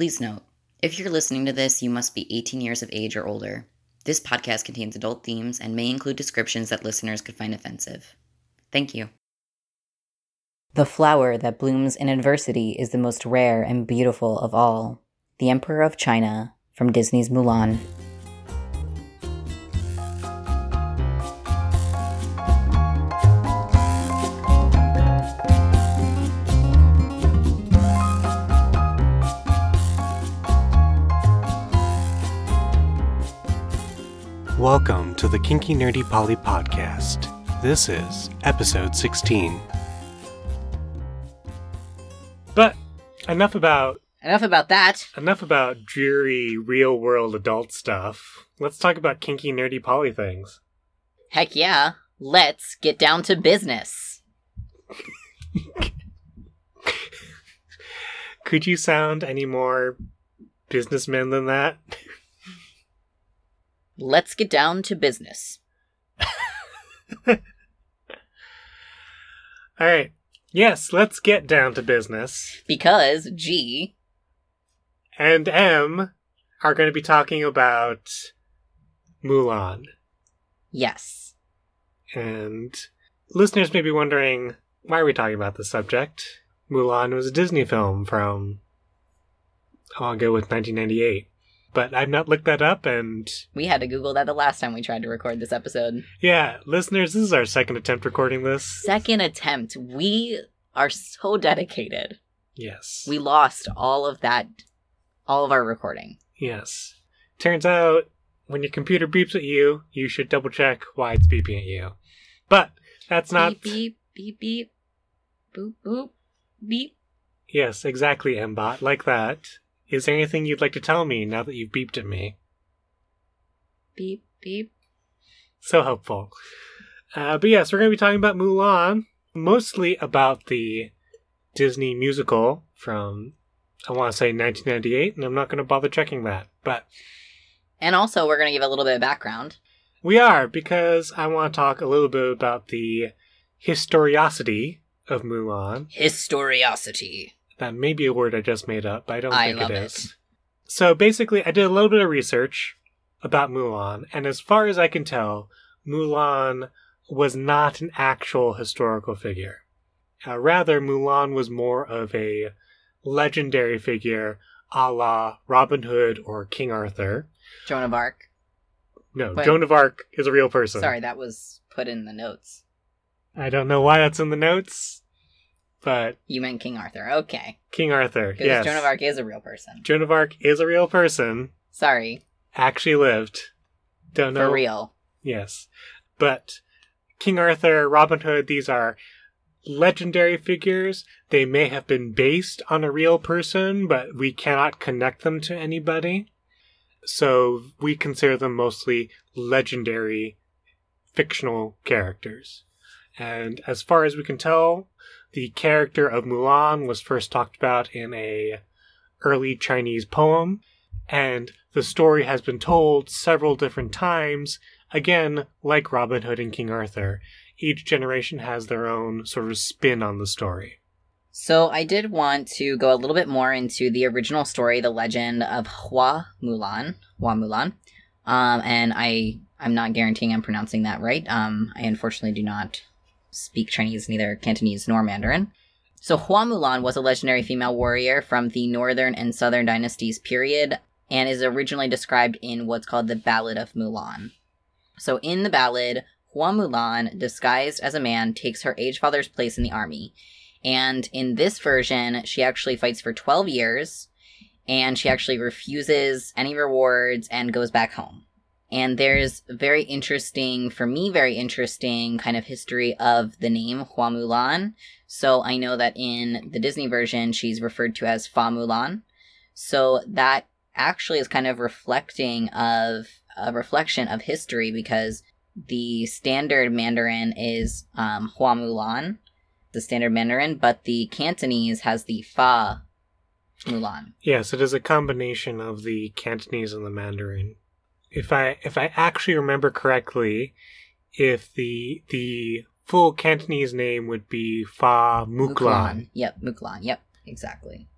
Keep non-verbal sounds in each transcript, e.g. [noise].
Please note, if you're listening to this, you must be 18 years of age or older. This podcast contains adult themes and may include descriptions that listeners could find offensive. Thank you. The flower that blooms in adversity is the most rare and beautiful of all. The Emperor of China from Disney's Mulan. Welcome to the Kinky Nerdy Polly podcast. This is episode 16. But enough about Enough about that. enough about dreary real world adult stuff. Let's talk about kinky nerdy Polly things. Heck yeah. Let's get down to business. [laughs] Could you sound any more businessman than that? Let's get down to business. [laughs] All right. Yes, let's get down to business. Because G and M are going to be talking about Mulan. Yes. And listeners may be wondering why are we talking about this subject? Mulan was a Disney film from, oh, I'll go with 1998. But I've not looked that up, and We had to Google that the last time we tried to record this episode. yeah, listeners, this is our second attempt recording this. Second attempt. We are so dedicated. Yes. We lost all of that, all of our recording. Yes. Turns out, when your computer beeps at you, you should double check why it's beeping at you. But that's not. Beep, beep, beep, beep. Boop, boop, beep. Yes, exactly, Mbot, like that. Is there anything you'd like to tell me now that you've beeped at me? Beep, beep. So helpful. Uh, but yes, we're going to be talking about Mulan, mostly about the Disney musical from, I want to say 1998, and I'm not going to bother checking that. But And also, we're going to give a little bit of background. we are, because I want to talk a little bit about the historiosity of Mulan. Historiosity. That may be a word I just made up, but I don't I think love it it. is. So basically, I did a little bit of research about Mulan, and as far as I can tell, Mulan was not an actual historical figure. Uh, rather, Mulan was more of a legendary figure a la Robin Hood or King Arthur. Joan of Arc. No, Wait. Joan of Arc is a real person. Sorry, that was put in the notes. I don't know why that's in the notes, but You meant King Arthur. Okay. King Arthur, Because yes. Joan of Arc is a real person. Joan of Arc is a real person, Sorry. actually lived. Don't know. For real. Yes. But King Arthur, Robin Hood, these are legendary figures. They may have been based on a real person, but we cannot connect them to anybody. So we consider them mostly legendary fictional characters. And as far as we can tell, the character of Mulan was first talked about in a early Chinese poem, and the story has been told several different times again, like Robin Hood and King Arthur, each generation has their own sort of spin on the story. So I did want to go a little bit more into the original story, the legend of Hua Mulan, Hua Mulan. Um, and I, I'm not guaranteeing I'm pronouncing that right. Um, I unfortunately do not speak Chinese, neither Cantonese nor Mandarin. So Hua Mulan was a legendary female warrior from the Northern and Southern dynasties period, and is originally described in what's called the Ballad of Mulan. So in the ballad, Hua Mulan, disguised as a man, takes her aged father's place in the army. And in this version, she actually fights for 12 years and she actually refuses any rewards and goes back home. And there's very interesting, for me, very interesting kind of history of the name Hua Mulan. So I know that in the Disney version, she's referred to as Fa Mulan. So that actually is kind of reflecting of a reflection of history because the standard Mandarin is um, Hua Mulan, the standard Mandarin, but the Cantonese has the Fa Mulan. Yes, it is a combination of the Cantonese and the Mandarin. If I if I actually remember correctly, if the the full Cantonese name would be Fa Muklan. Yep, Muklan. Yep, exactly.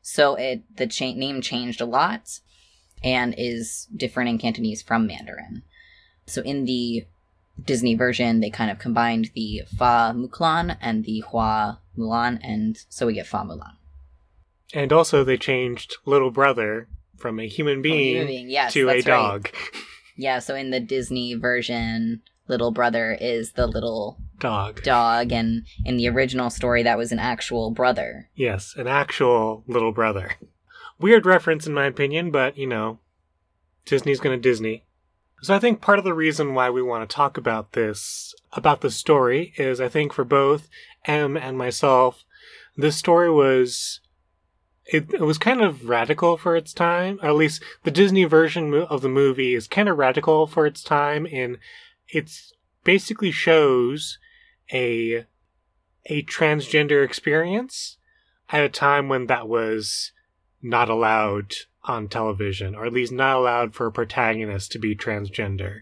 So it the cha- name changed a lot and is different in Cantonese from Mandarin. So in the Disney version, they kind of combined the Fa Muklan and the Hua Mulan, and so we get Fa Mulan. And also, they changed little brother from a human being, human being, yes, to a that's right. dog. [laughs] Yeah, so in the Disney version, little brother is the little Dog. dog, and in the original story, that was an actual brother. Yes, an actual little brother. Weird reference, in my opinion, but you know, Disney's gonna Disney. So I think part of the reason why we want to talk about this, about the story, is I think for both M and myself, this story was. It, it was kind of radical for its time, at least the Disney version of the movie is kind of radical for its time and it's basically shows a a transgender experience at a time when that was not allowed on television, or at least not allowed for a protagonist to be transgender.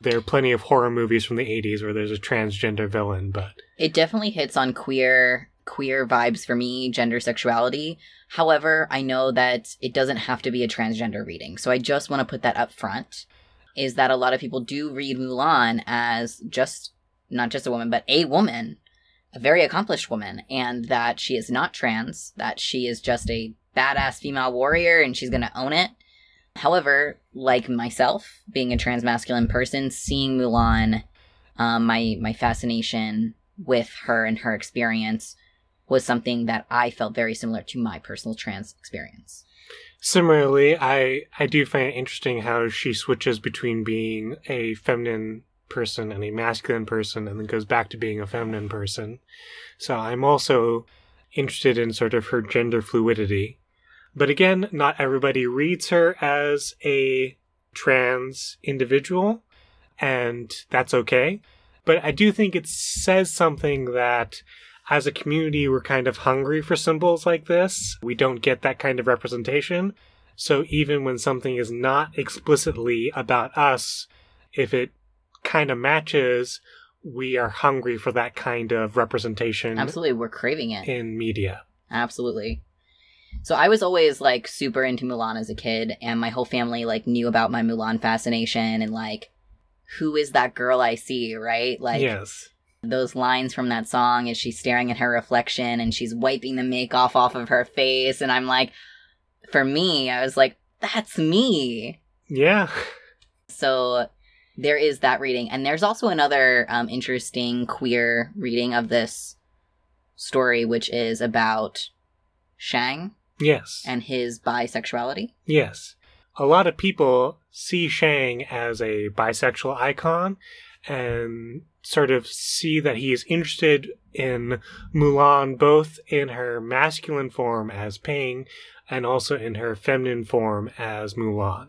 There are plenty of horror movies from the 80s where there's a transgender villain, but It definitely hits on queer queer vibes for me, gender sexuality. However, I know that it doesn't have to be a transgender reading. So I just want to put that up front is that a lot of people do read Mulan as just not just a woman, but a woman, a very accomplished woman, and that she is not trans, that she is just a badass female warrior and she's going to own it. However, like myself, being a transmasculine person, seeing Mulan, um, my my fascination with her and her experience was something that I felt very similar to my personal trans experience. Similarly, I I do find it interesting how she switches between being a feminine person and a masculine person and then goes back to being a feminine person. So I'm also interested in sort of her gender fluidity. But again, not everybody reads her as a trans individual, and that's okay. But I do think it says something that as a community, we're kind of hungry for symbols like this. We don't get that kind of representation. So even when something is not explicitly about us, if it kind of matches, we are hungry for that kind of representation Absolutely, we're craving it. in media. Absolutely. So I was always like super into Mulan as a kid, and my whole family like knew about my Mulan fascination and like, who is that girl I see, right? Like yes. Those lines from that song as she's staring at her reflection and she's wiping the make off off of her face, and I'm like, for me, I was like, that's me. Yeah. So there is that reading, and there's also another um, interesting queer reading of this story, which is about Shang Yes. and his bisexuality. Yes. A lot of people see Shang as a bisexual icon and sort of see that he is interested in Mulan both in her masculine form as Ping and also in her feminine form as Mulan.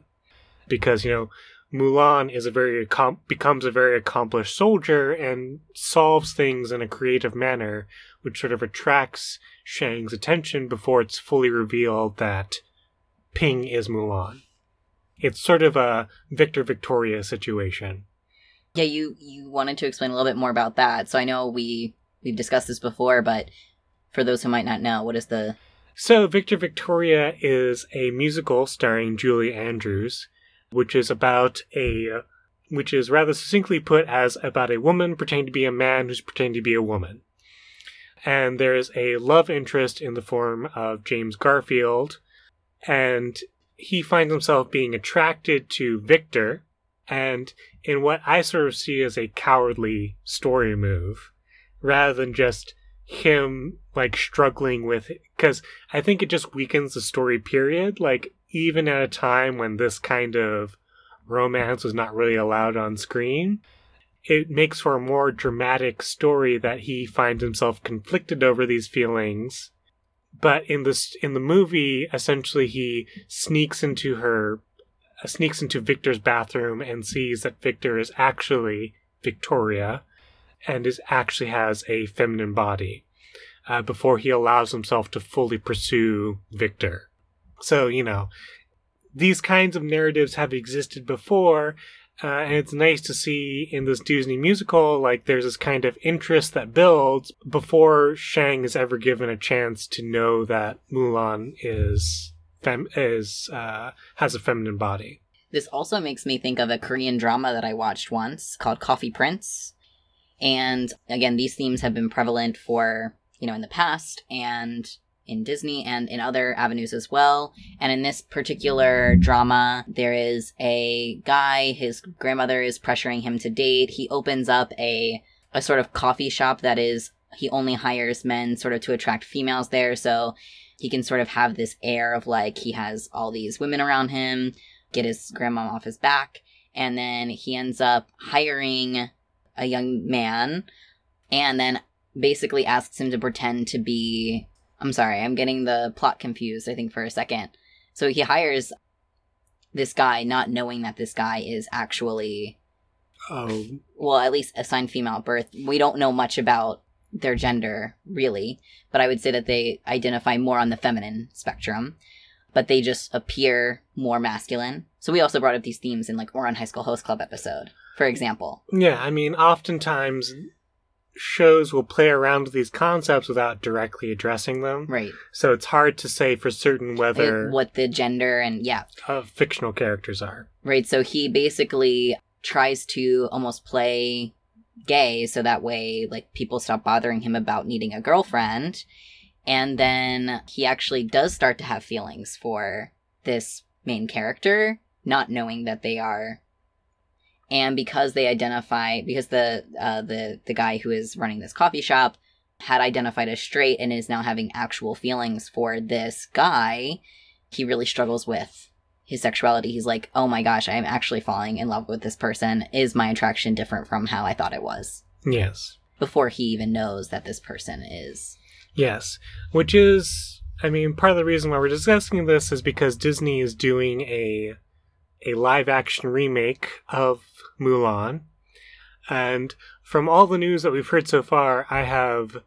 Because, you know, Mulan is a very becomes a very accomplished soldier and solves things in a creative manner, which sort of attracts Shang's attention before it's fully revealed that Ping is Mulan. It's sort of a Victor Victoria situation. Yeah, you you wanted to explain a little bit more about that. So I know we we've discussed this before, but for those who might not know, what is the So, Victor Victoria is a musical starring Julie Andrews, which is about a which is rather succinctly put as about a woman pretending to be a man who's pretending to be a woman. And there's a love interest in the form of James Garfield, and he finds himself being attracted to Victor, and in what I sort of see as a cowardly story move, rather than just him like struggling with because I think it just weakens the story period. Like even at a time when this kind of romance was not really allowed on screen, it makes for a more dramatic story that he finds himself conflicted over these feelings. But in this in the movie, essentially he sneaks into her sneaks into Victor's bathroom and sees that Victor is actually Victoria and is actually has a feminine body uh, before he allows himself to fully pursue Victor. So, you know, these kinds of narratives have existed before, Uh, and it's nice to see in this Disney musical, like, there's this kind of interest that builds before Shang is ever given a chance to know that Mulan is fem- is uh, has a feminine body. This also makes me think of a Korean drama that I watched once called Coffee Prince. And again, these themes have been prevalent for, you know, in the past and in Disney and in other avenues as well. And in this particular drama, there is a guy, his grandmother is pressuring him to date. He opens up a a sort of coffee shop that is he only hires men sort of to attract females there, so he can sort of have this air of like he has all these women around him, get his grandma off his back, and then he ends up hiring a young man and then basically asks him to pretend to be I'm sorry, I'm getting the plot confused, I think, for a second. So he hires this guy, not knowing that this guy is actually, Oh, well, at least assigned female at birth. We don't know much about their gender, really, but I would say that they identify more on the feminine spectrum, but they just appear more masculine. So we also brought up these themes in like Ouran High School Host Club episode, for example. yeah. I mean, oftentimes shows will play around with these concepts without directly addressing them. Right. So it's hard to say for certain whether What the gender and, yeah, uh, fictional characters are. Right. So he basically tries to almost play gay so that way like people stop bothering him about needing a girlfriend. And then he actually does start to have feelings for this main character, not knowing that they are and because they identify because the uh, the the guy who is running this coffee shop had identified as straight and is now having actual feelings for this guy, he really struggles with his sexuality. He's like, "Oh my gosh, I'm actually falling in love with this person. Is my attraction different from how I thought it was?" Yes. Before he even knows that this person is Yes. Which is, I mean, part of the reason why we're discussing this is because Disney is doing a a live action remake of Mulan. And from all the news that we've heard so far, I have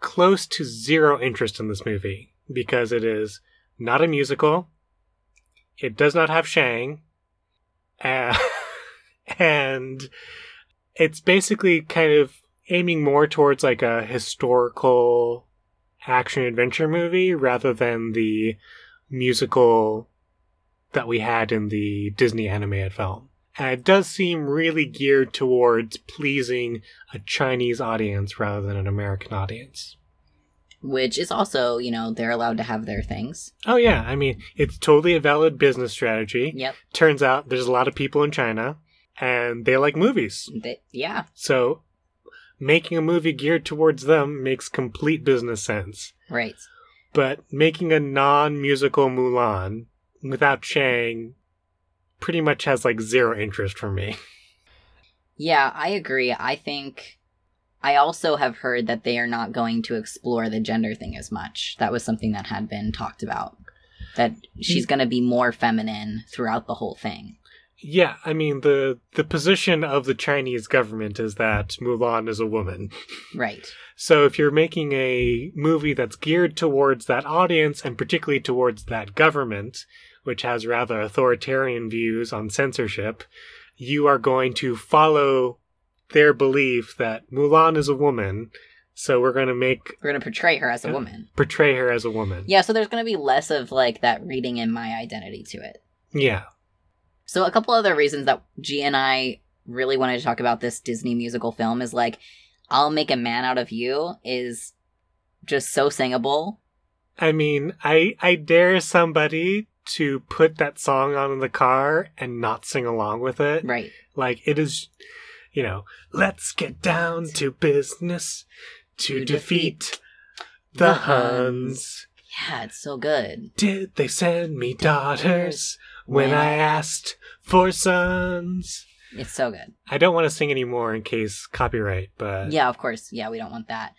close to zero interest in this movie because it is not a musical. It does not have Shang. Uh, [laughs] and it's basically kind of aiming more towards like a historical action adventure movie rather than the musical that we had in the Disney animated film. And it does seem really geared towards pleasing a Chinese audience rather than an American audience. Which is also, you know, they're allowed to have their things. Oh, yeah. I mean, it's totally a valid business strategy. Yep. Turns out there's a lot of people in China and they like movies. They, yeah. So making a movie geared towards them makes complete business sense. Right. But making a non musical Mulan without Shang pretty much has like zero interest for me. Yeah, I agree. I think I also have heard that they are not going to explore the gender thing as much. That was something that had been talked about. That she's mm. going to be more feminine throughout the whole thing. Yeah, I mean the the position of the Chinese government is that Mulan is a woman. [laughs] Right. So if you're making a movie that's geared towards that audience and particularly towards that government, which has rather authoritarian views on censorship, you are going to follow their belief that Mulan is a woman, so we're going to make We're going to portray her as a Yeah. woman. portray her as a woman. Yeah, so there's going to be less of like that reading in my identity to it. Yeah. So a couple other reasons that G and I really wanted to talk about this Disney musical film is like I'll make a man out of you is just so singable. I mean, I I dare somebody to put that song on in the car and not sing along with it. Right. Like it is, you know, let's get down to business to, To defeat, defeat the the Huns. Yeah, it's so good. Did they send me daughters when I asked for sons? It's so good. I don't want to sing anymore in case copyright, but Yeah, of course. Yeah, we don't want that.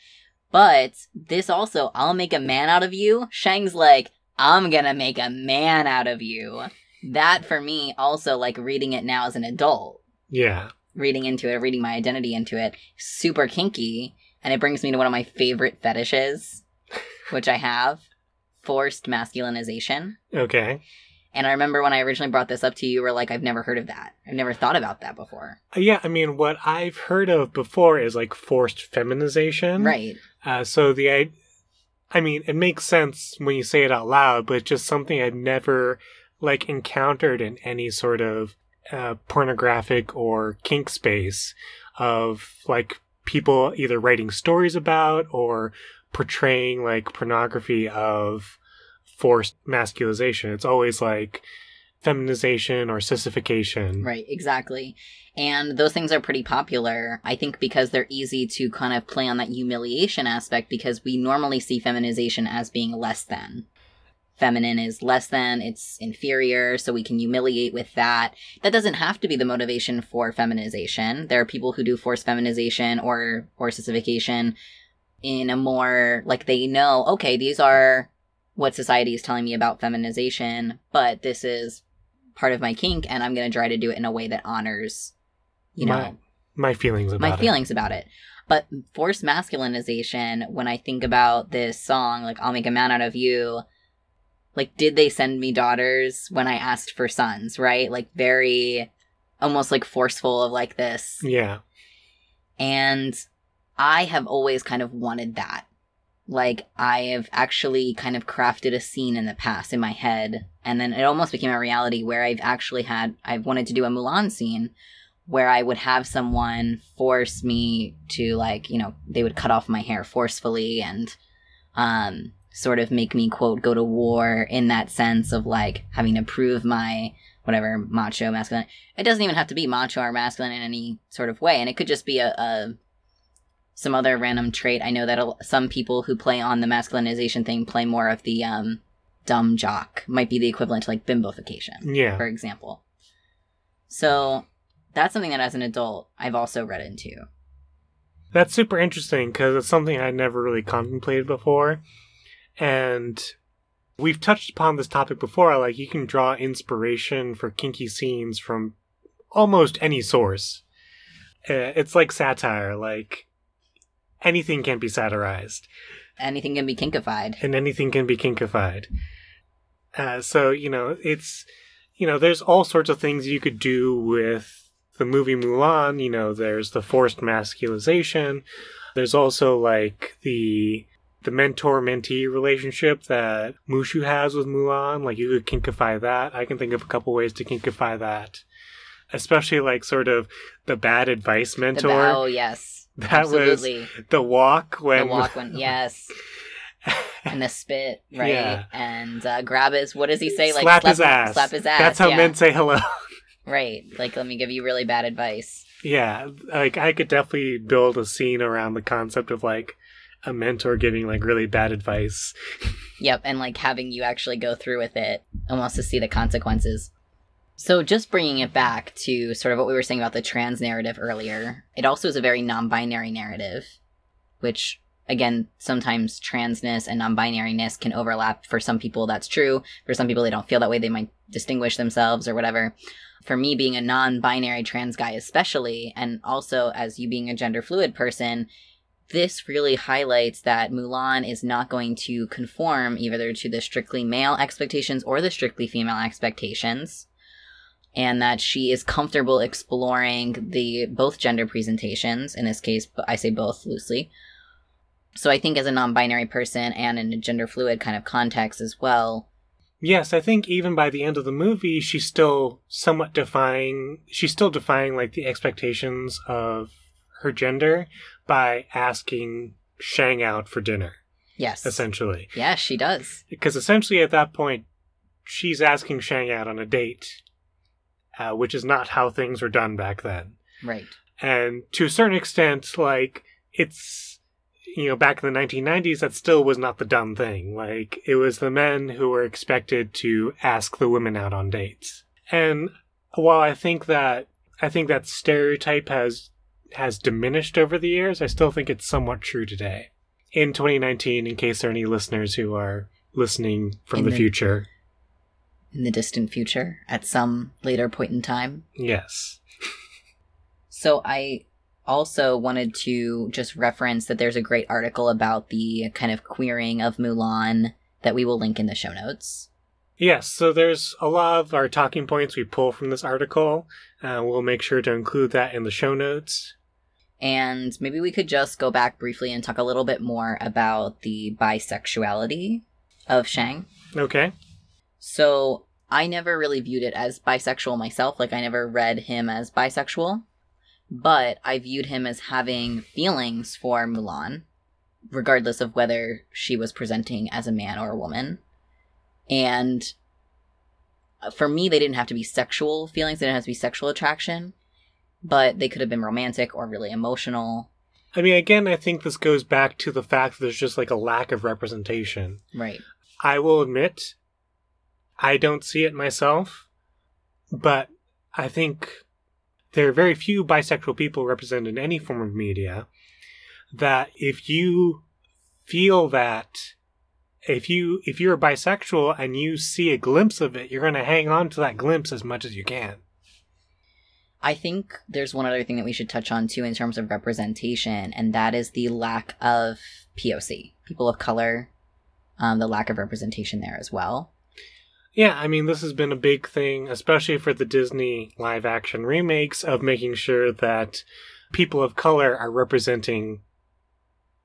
But this also, I'll make a man out of you. Shang's like, I'm gonna make a man out of you. That for me, also like reading it now as an adult, yeah. Reading into it, reading my identity into it, super kinky. And it brings me to one of my favorite fetishes, which I have forced masculinization. Okay. And I remember when I originally brought this up to you, you were like, I've never heard of that. I've never thought about that before. Uh, Yeah, I mean, what I've heard of before is like forced feminization. Right. Uh, so the, I, I mean, it makes sense when you say it out loud, but it's just something I've never like encountered in any sort of pornographic or kink space of like people either writing stories about or portraying like pornography of forced masculization. It's always like feminization or sissification. Right, exactly. And those things are pretty popular, I think, because they're easy to kind of play on that humiliation aspect because we normally see feminization as being less than. Feminine is less than, it's inferior, so we can humiliate with that. That doesn't have to be the motivation for feminization. There are people who do forced feminization or, or sissification in a more, like, they know, okay, these are what society is telling me about feminization, but this is part of my kink and I'm going to try to do it in a way that honors, you know, My- My feelings about my it. feelings about it. But forced masculinization, when I think about this song, like I'll make a man out of you, like did they send me daughters when I asked for sons, right? Like very almost like forceful of like this. Yeah. And I have always kind of wanted that. Like, I have actually kind of crafted a scene in the past in my head, and then it almost became a reality where I've actually had, I've wanted to do a Mulan scene where I would have someone force me to, like, you know, they would cut off my hair forcefully and, um, sort of make me, quote, go to war in that sense of, like, having to prove my, whatever, macho, masculine. It doesn't even have to be macho or masculine in any sort of way, and it could just be a, a some other random trait. I know that a- some people who play on the masculinization thing play more of the um, dumb jock, might be the equivalent to like bimbofication, Yeah. for example. So that's something that as an adult I've also read into. That's super interesting because it's something I never really contemplated before. And we've touched upon this topic before. Like, you can draw inspiration for kinky scenes from almost any source. Uh, It's like satire. Like, anything can be satirized, Anything can be kinkified. and anything can be kinkified. Uh, so, you know, it's, you know, there's all sorts of things you could do with the movie Mulan. You know, there's the forced masculization. There's also like the the mentor mentee relationship that Mushu has with Mulan. Like you could kinkify that. I can think of a couple ways to kinkify that. Especially like sort of the bad advice mentor. ba- oh yes, [laughs] that was the walk when the walk [laughs] one, yes, and the spit, [laughs] right? Yeah. And uh, grab his. What does he say? Like slap, his ass. Slap his ass. That's how yeah. men say hello. Right. Like, let me give you really bad advice. Yeah, like I could definitely build a scene around the concept of like a mentor giving like really bad advice. Yep, and like having you actually go through with it almost to see the consequences. So, just bringing it back to sort of what we were saying about the trans narrative earlier, it also is a very non binary narrative, which, again, sometimes transness and non binariness can overlap. For some people, that's true. For some people, they don't feel that way. They might distinguish themselves or whatever. For me, being a non binary trans guy, especially, and also as you being a gender fluid person, this really highlights that Mulan is not going to conform either to the strictly male expectations or the strictly female expectations and that she is comfortable exploring the both gender presentations in this case i say both loosely so i think as a non-binary person and in a gender fluid kind of context as well Yes, I think even by the end of the movie, she's still somewhat defying. She's still defying like the expectations of her gender by asking Shang out for dinner, yes. essentially. yes she does. Because essentially at that point, she's asking Shang out on a date, uh, which is not how things were done back then. right. And to a certain extent like it's you know back in the 1990s that still was not the dumb thing. Like it was the men who were expected to ask the women out on dates. And while i think that i think that stereotype has has diminished over the years i still think it's somewhat true today in 2019 in case there are any listeners who are listening from the the- future in the distant future at some later point in time yes So I also wanted to just reference that there's a great article about the kind of queering of Mulan that we will link in the show notes. Yes, so there's a lot of our talking points we pull from this article. Uh, we'll make sure to include that in the show notes. And maybe we could just go back briefly and talk a little bit more about the bisexuality of Shang. Okay. So I never really viewed it as bisexual myself. Like, I never read him as bisexual, but I viewed him as having feelings for Mulan, regardless of whether she was presenting as a man or a woman. And uh, for me, they didn't have to be sexual feelings, they didn't have to be sexual attraction, but they could have been romantic or really emotional. I mean, again, I think this goes back to the fact that there's just like a lack of representation. Right. I will admit, I don't see it myself, but I think there are very few bisexual people represented in any form of media. That if you feel that if you if you're bisexual and you see a glimpse of it, you're going to hang on to that glimpse as much as you can. I think there's one other thing that we should touch on too in terms of representation, and that is the lack of POC, people of color, um, the lack of representation there as well. Yeah, I mean, this has been a big thing, especially for the Disney live action remakes, of making sure that people of color are representing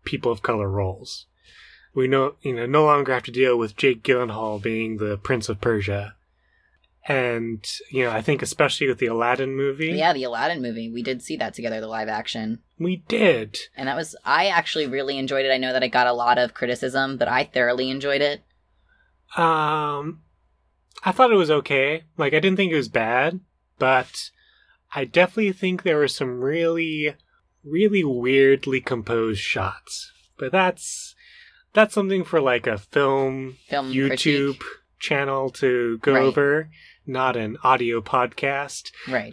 people of color roles. We know, you know, no longer have to deal with Jake Gyllenhaal being the Prince of Persia. And, you know, I think especially with the Aladdin movie. Yeah, the Aladdin movie. We did see that together, the live action. We did. And that was, I actually really enjoyed it. I know that I got a lot of criticism, but I thoroughly enjoyed it. Um, I thought it was okay. Like, I didn't think it was bad, but I definitely think there were some really, really weirdly composed shots. But that's that's something for like a film, Film YouTube critique. channel to go Right. over, not an audio podcast. Right.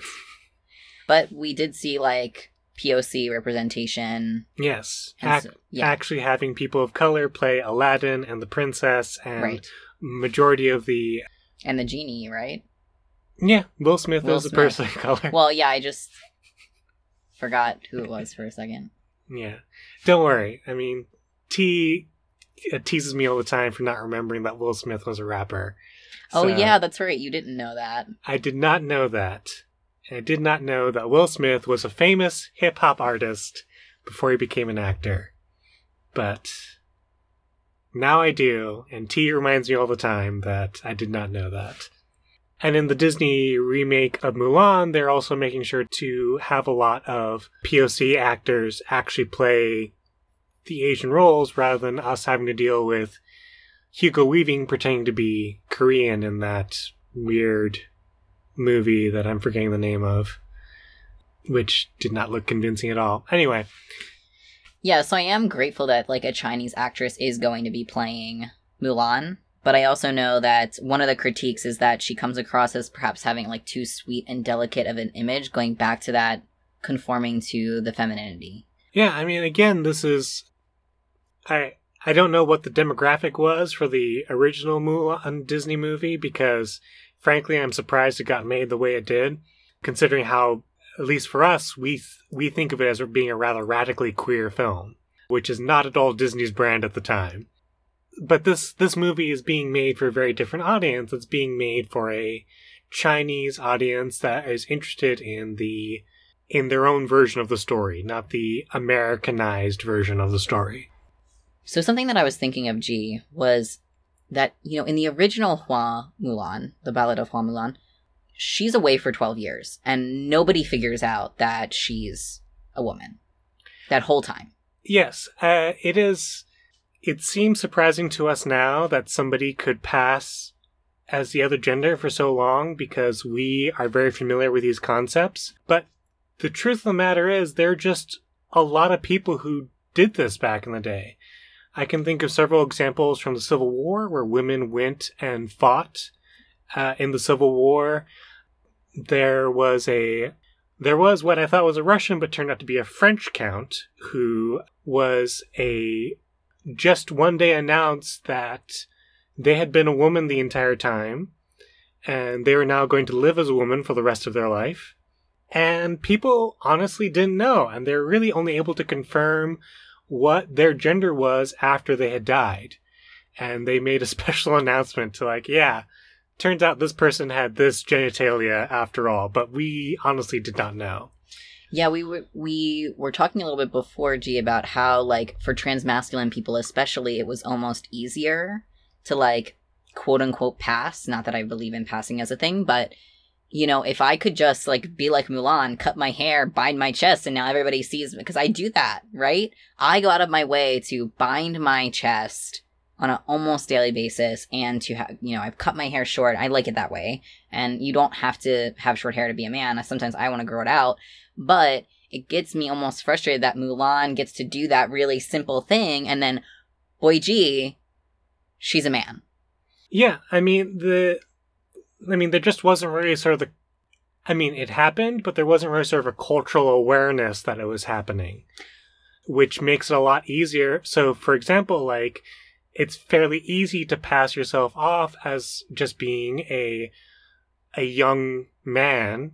But we did see like POC representation. Yes, ac- yeah. actually having people of color play Aladdin and the princess, and right. majority of the And the genie, right? yeah, Will Smith Will is a person of color. Well, yeah, I just forgot who it was for a second. Yeah. Don't worry. I mean, T teases me all the time for not remembering that Will Smith was a rapper. Oh, So, yeah, that's right. You didn't know that. I did not know that. I did not know that Will Smith was a famous hip hop artist before he became an actor. But now I do, and T reminds me all the time that I did not know that. And in the Disney remake of Mulan, they're also making sure to have a lot of POC actors actually play the Asian roles rather than us having to deal with Hugo Weaving pretending to be Korean in that weird movie that I'm forgetting the name of, which did not look convincing at all. Anyway, Yeah, so I am grateful that like a Chinese actress is going to be playing Mulan, but I also know that one of the critiques is that she comes across as perhaps having like too sweet and delicate of an image, going back to that conforming to the femininity. yeah, I mean, again, this is I I don't know what the demographic was for the original Mulan Disney movie because, frankly, I'm surprised it got made the way it did, considering how, at least for us, we th- we think of it as being a rather radically queer film, which is not at all Disney's brand at the time. But this this movie is being made for a very different audience. It's being made for a Chinese audience that is interested in the in their own version of the story, not the Americanized version of the story. So something that I was thinking of, G, was that, you know, in the original Hua Mulan, the Ballad of Hua Mulan, she's away for 12 years and nobody figures out that she's a woman that whole time. Yes, uh, it is. It seems surprising to us now that somebody could pass as the other gender for so long because we are very familiar with these concepts. But the truth of the matter is, there are just a lot of people who did this back in the day. I can think of several examples from the Civil War where women went and fought uh, in the Civil War. There was a there was what I thought was a Russian, but turned out to be a French count who was a just one day announced that they had been a woman the entire time, and they were now going to live as a woman for the rest of their life. And people honestly didn't know, and they're really only able to confirm what their gender was after they had died. And they made a [laughs] special announcement to like, yeah, turns out this person had this genitalia after all, but we honestly did not know. Yeah, we were we were talking a little bit before G about how like for transmasculine people especially it was almost easier to like quote unquote pass, not that I believe in passing as a thing, but you know, if I could just like be like Mulan, cut my hair, bind my chest, and now everybody sees me because I do that, right? I go out of my way to bind my chest on an almost daily basis and to have, you know, I've cut my hair short. I like it that way. And you don't have to have short hair to be a man. Sometimes I want to grow it out, but it gets me almost frustrated that Mulan gets to do that really simple thing. And then, boy, gee, she's a man. Yeah. I mean, the, I mean, there just wasn't really sort of the, I mean, it happened, but there wasn't really sort of a cultural awareness that it was happening, which makes it a lot easier. So, for example, like, it's fairly easy to pass yourself off as just being a a young man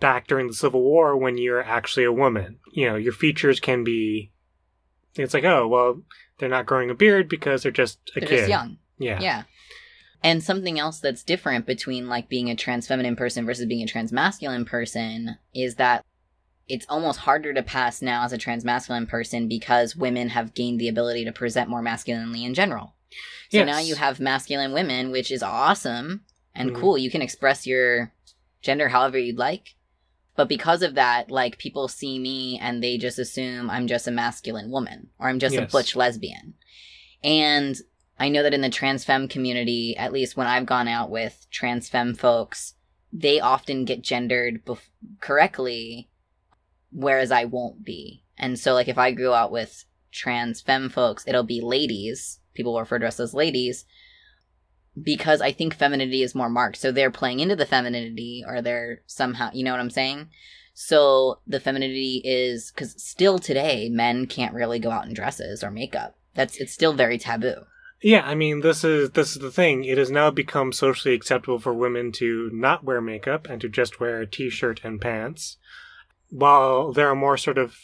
back during the Civil War when you're actually a woman. You know, your features can be it's like, oh, well, they're not growing a beard because they're just a They're kid. just young. Yeah. Yeah. And something else that's different between like being a trans feminine person versus being a trans masculine person is that it's almost harder to pass now as a trans masculine person because women have gained the ability to present more masculinely in general. So Yes. now you have masculine women, which is awesome and Mhm. cool. You can express your gender however you'd like. But because of that, like people see me and they just assume I'm just a masculine woman or I'm just a butch lesbian. And I know that in the trans femme community, at least when I've gone out with trans femme folks, they often get gendered bef- correctly, whereas I won't be. And so, like, if I go out with trans femme folks, it'll be ladies. People will refer to us as ladies because I think femininity is more marked. So they're playing into the femininity or they're somehow, you know what I'm saying? So the femininity is because still today, men can't really go out in dresses or makeup. That's it's still very taboo. Yeah, I mean, this is this is the thing. It has now become socially acceptable for women to not wear makeup and to just wear a t-shirt and pants. While there are more sort of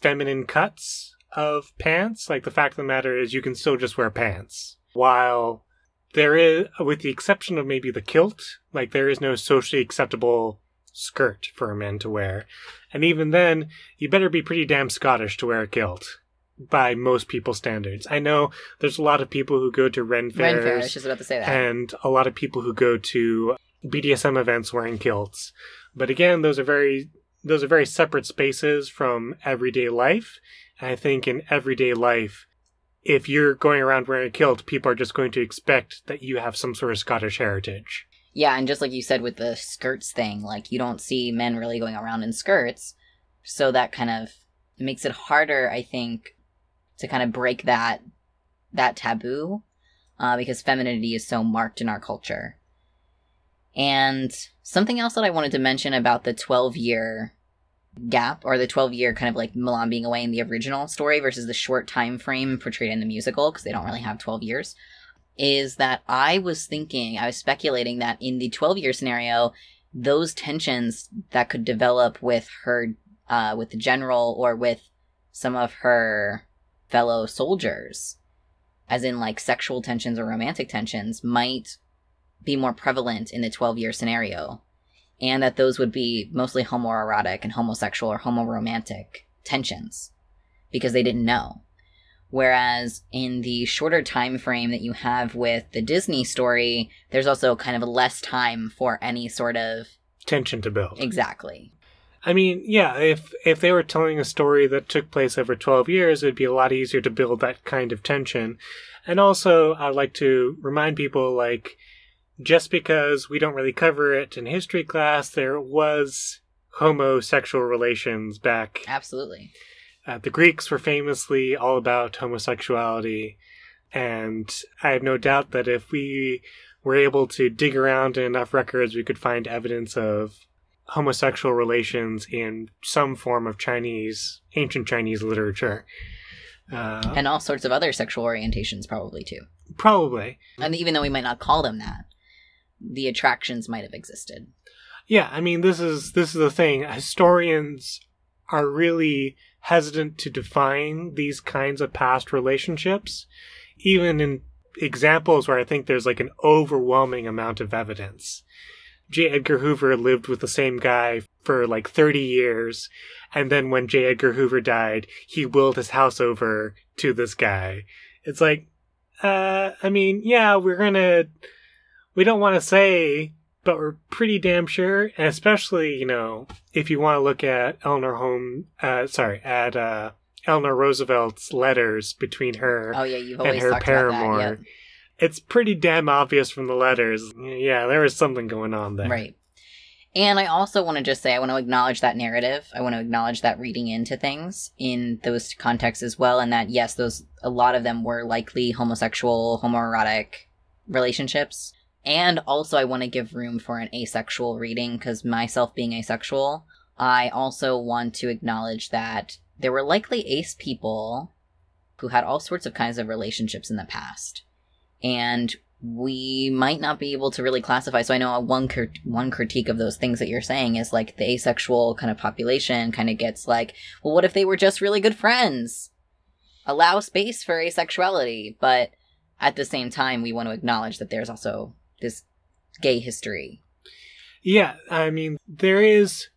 feminine cuts of pants, like the fact of the matter is you can still just wear pants. While there is with the exception of maybe the kilt, like there is no socially acceptable skirt for a men to wear. And even then, you better be pretty damn Scottish to wear a kilt by most people's standards. I know there's a lot of people who go to Ren fairs Ren fair. I was just about to say that. and a lot of people who go to BDSM events wearing kilts. But again, those are very those are very separate spaces from everyday life. And I think in everyday life, if you're going around wearing a kilt, people are just going to expect that you have some sort of Scottish heritage. Yeah, and just like you said with the skirts thing, like you don't see men really going around in skirts. So that kind of makes it harder, I think, to kind of break that that taboo uh, because femininity is so marked in our culture. And something else that I wanted to mention about the 12 year gap or the 12 year kind of like Mulan being away in the original story versus the short time frame portrayed in the musical because they don't really have 12 years is that I was thinking, I was speculating that in the 12 year scenario, those tensions that could develop with her, uh, with the general or with some of her fellow soldiers, as in like sexual tensions or romantic tensions, might be more prevalent in the 12 year scenario. And that those would be mostly homoerotic and homosexual or homoromantic tensions because they didn't know. Whereas in the shorter time frame that you have with the Disney story, there's also kind of less time for any sort of Tension to build. exactly. I mean, yeah, if if they were telling a story that took place over 12 years, it'd be a lot easier to build that kind of tension. And also, I'd like to remind people like just because we don't really cover it in history class, there was homosexual relations back. Absolutely. Uh, the Greeks were famously all about homosexuality, and I have no doubt that if we were able to dig around in enough records, we could find evidence of homosexual relations in some form of Chinese, ancient Chinese literature. Uh, And all sorts of other sexual orientations, probably too. probably. And even though we might not call them that, the attractions might have existed. Yeah, I mean this is this is the thing. Historians are really hesitant to define these kinds of past relationships, even in examples where I think there's like an overwhelming amount of evidence. J. Edgar Hoover lived with the same guy for like 30 years, and then when J. Edgar Hoover died, he willed his house over to this guy. It's like, uh, I mean, yeah, we're gonna, we don't want to say, but we're pretty damn sure, and especially, you know, if you want to look at Eleanor Home, uh, sorry, at, uh, Eleanor Roosevelt's letters between her Oh yeah, you've and always her paramour. about that. It's pretty damn obvious from the letters. Yeah, there was something going on there. Right. And I also want to just say I want to acknowledge that narrative. I want to acknowledge that reading into things in those contexts as well, and that yes, those a lot of them were likely homosexual, homoerotic relationships. And also, I want to give room for an asexual reading because myself being asexual, I also want to acknowledge that there were likely ace people who had all sorts of kinds of relationships in the past. And we might not be able to really classify. So I know one crit- one critique of those things that you're saying is like the asexual kind of population kind of gets like, well, what if they were just really good friends? Allow space for asexuality, but at the same time, we want to acknowledge that there's also this gay history. Yeah, I mean, there is.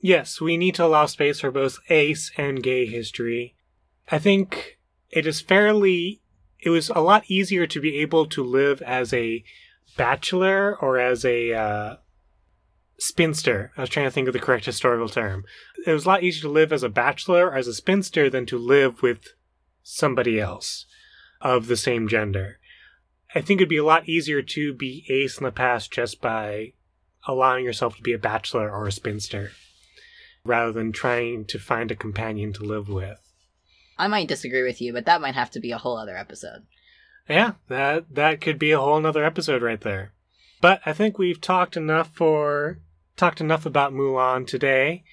Yes, we need to allow space for both ace and gay history. I think it is fairly. It was a lot easier to be able to live as a bachelor or as a uh, spinster. I was trying to think of the correct historical term. It was a lot easier to live as a bachelor or as a spinster than to live with somebody else of the same gender. I think it'd be a lot easier to be ace in the past just by allowing yourself to be a bachelor or a spinster rather than trying to find a companion to live with. I might disagree with you, but that might have to be a whole other episode. Yeah, that that could be a whole nother episode right there. But I think we've talked enough for talked enough about Mulan today,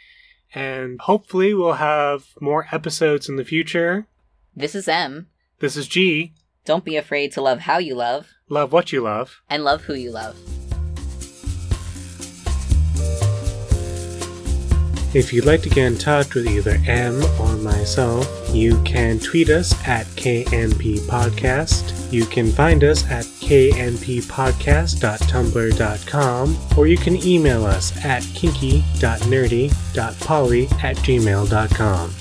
and hopefully we'll have more episodes in the future. This is M. This is G. Don't be afraid to love how you love, Love what you love. and love who you love. If you'd like to get in touch with either M or myself, you can tweet us at KNP Podcast. You can find us at knppodcast.tumblr.com, or you can email us at kinky.nerdy.poly at gmail.com.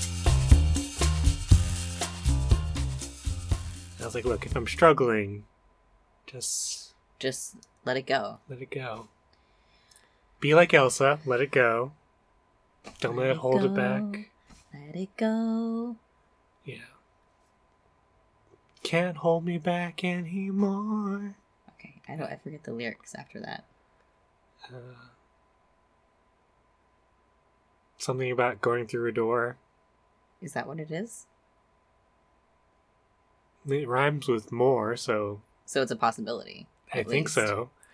I was like, look, if I'm struggling, just Just let it go. let it go. Be like Elsa, let it go. Don't let, it hold it back. Let it go. Yeah. Can't hold me back anymore. Okay, I don't. I forget the lyrics after that. Uh, something about going through a door. Is that what it is? It rhymes with more, so So it's a possibility. I at think least. so.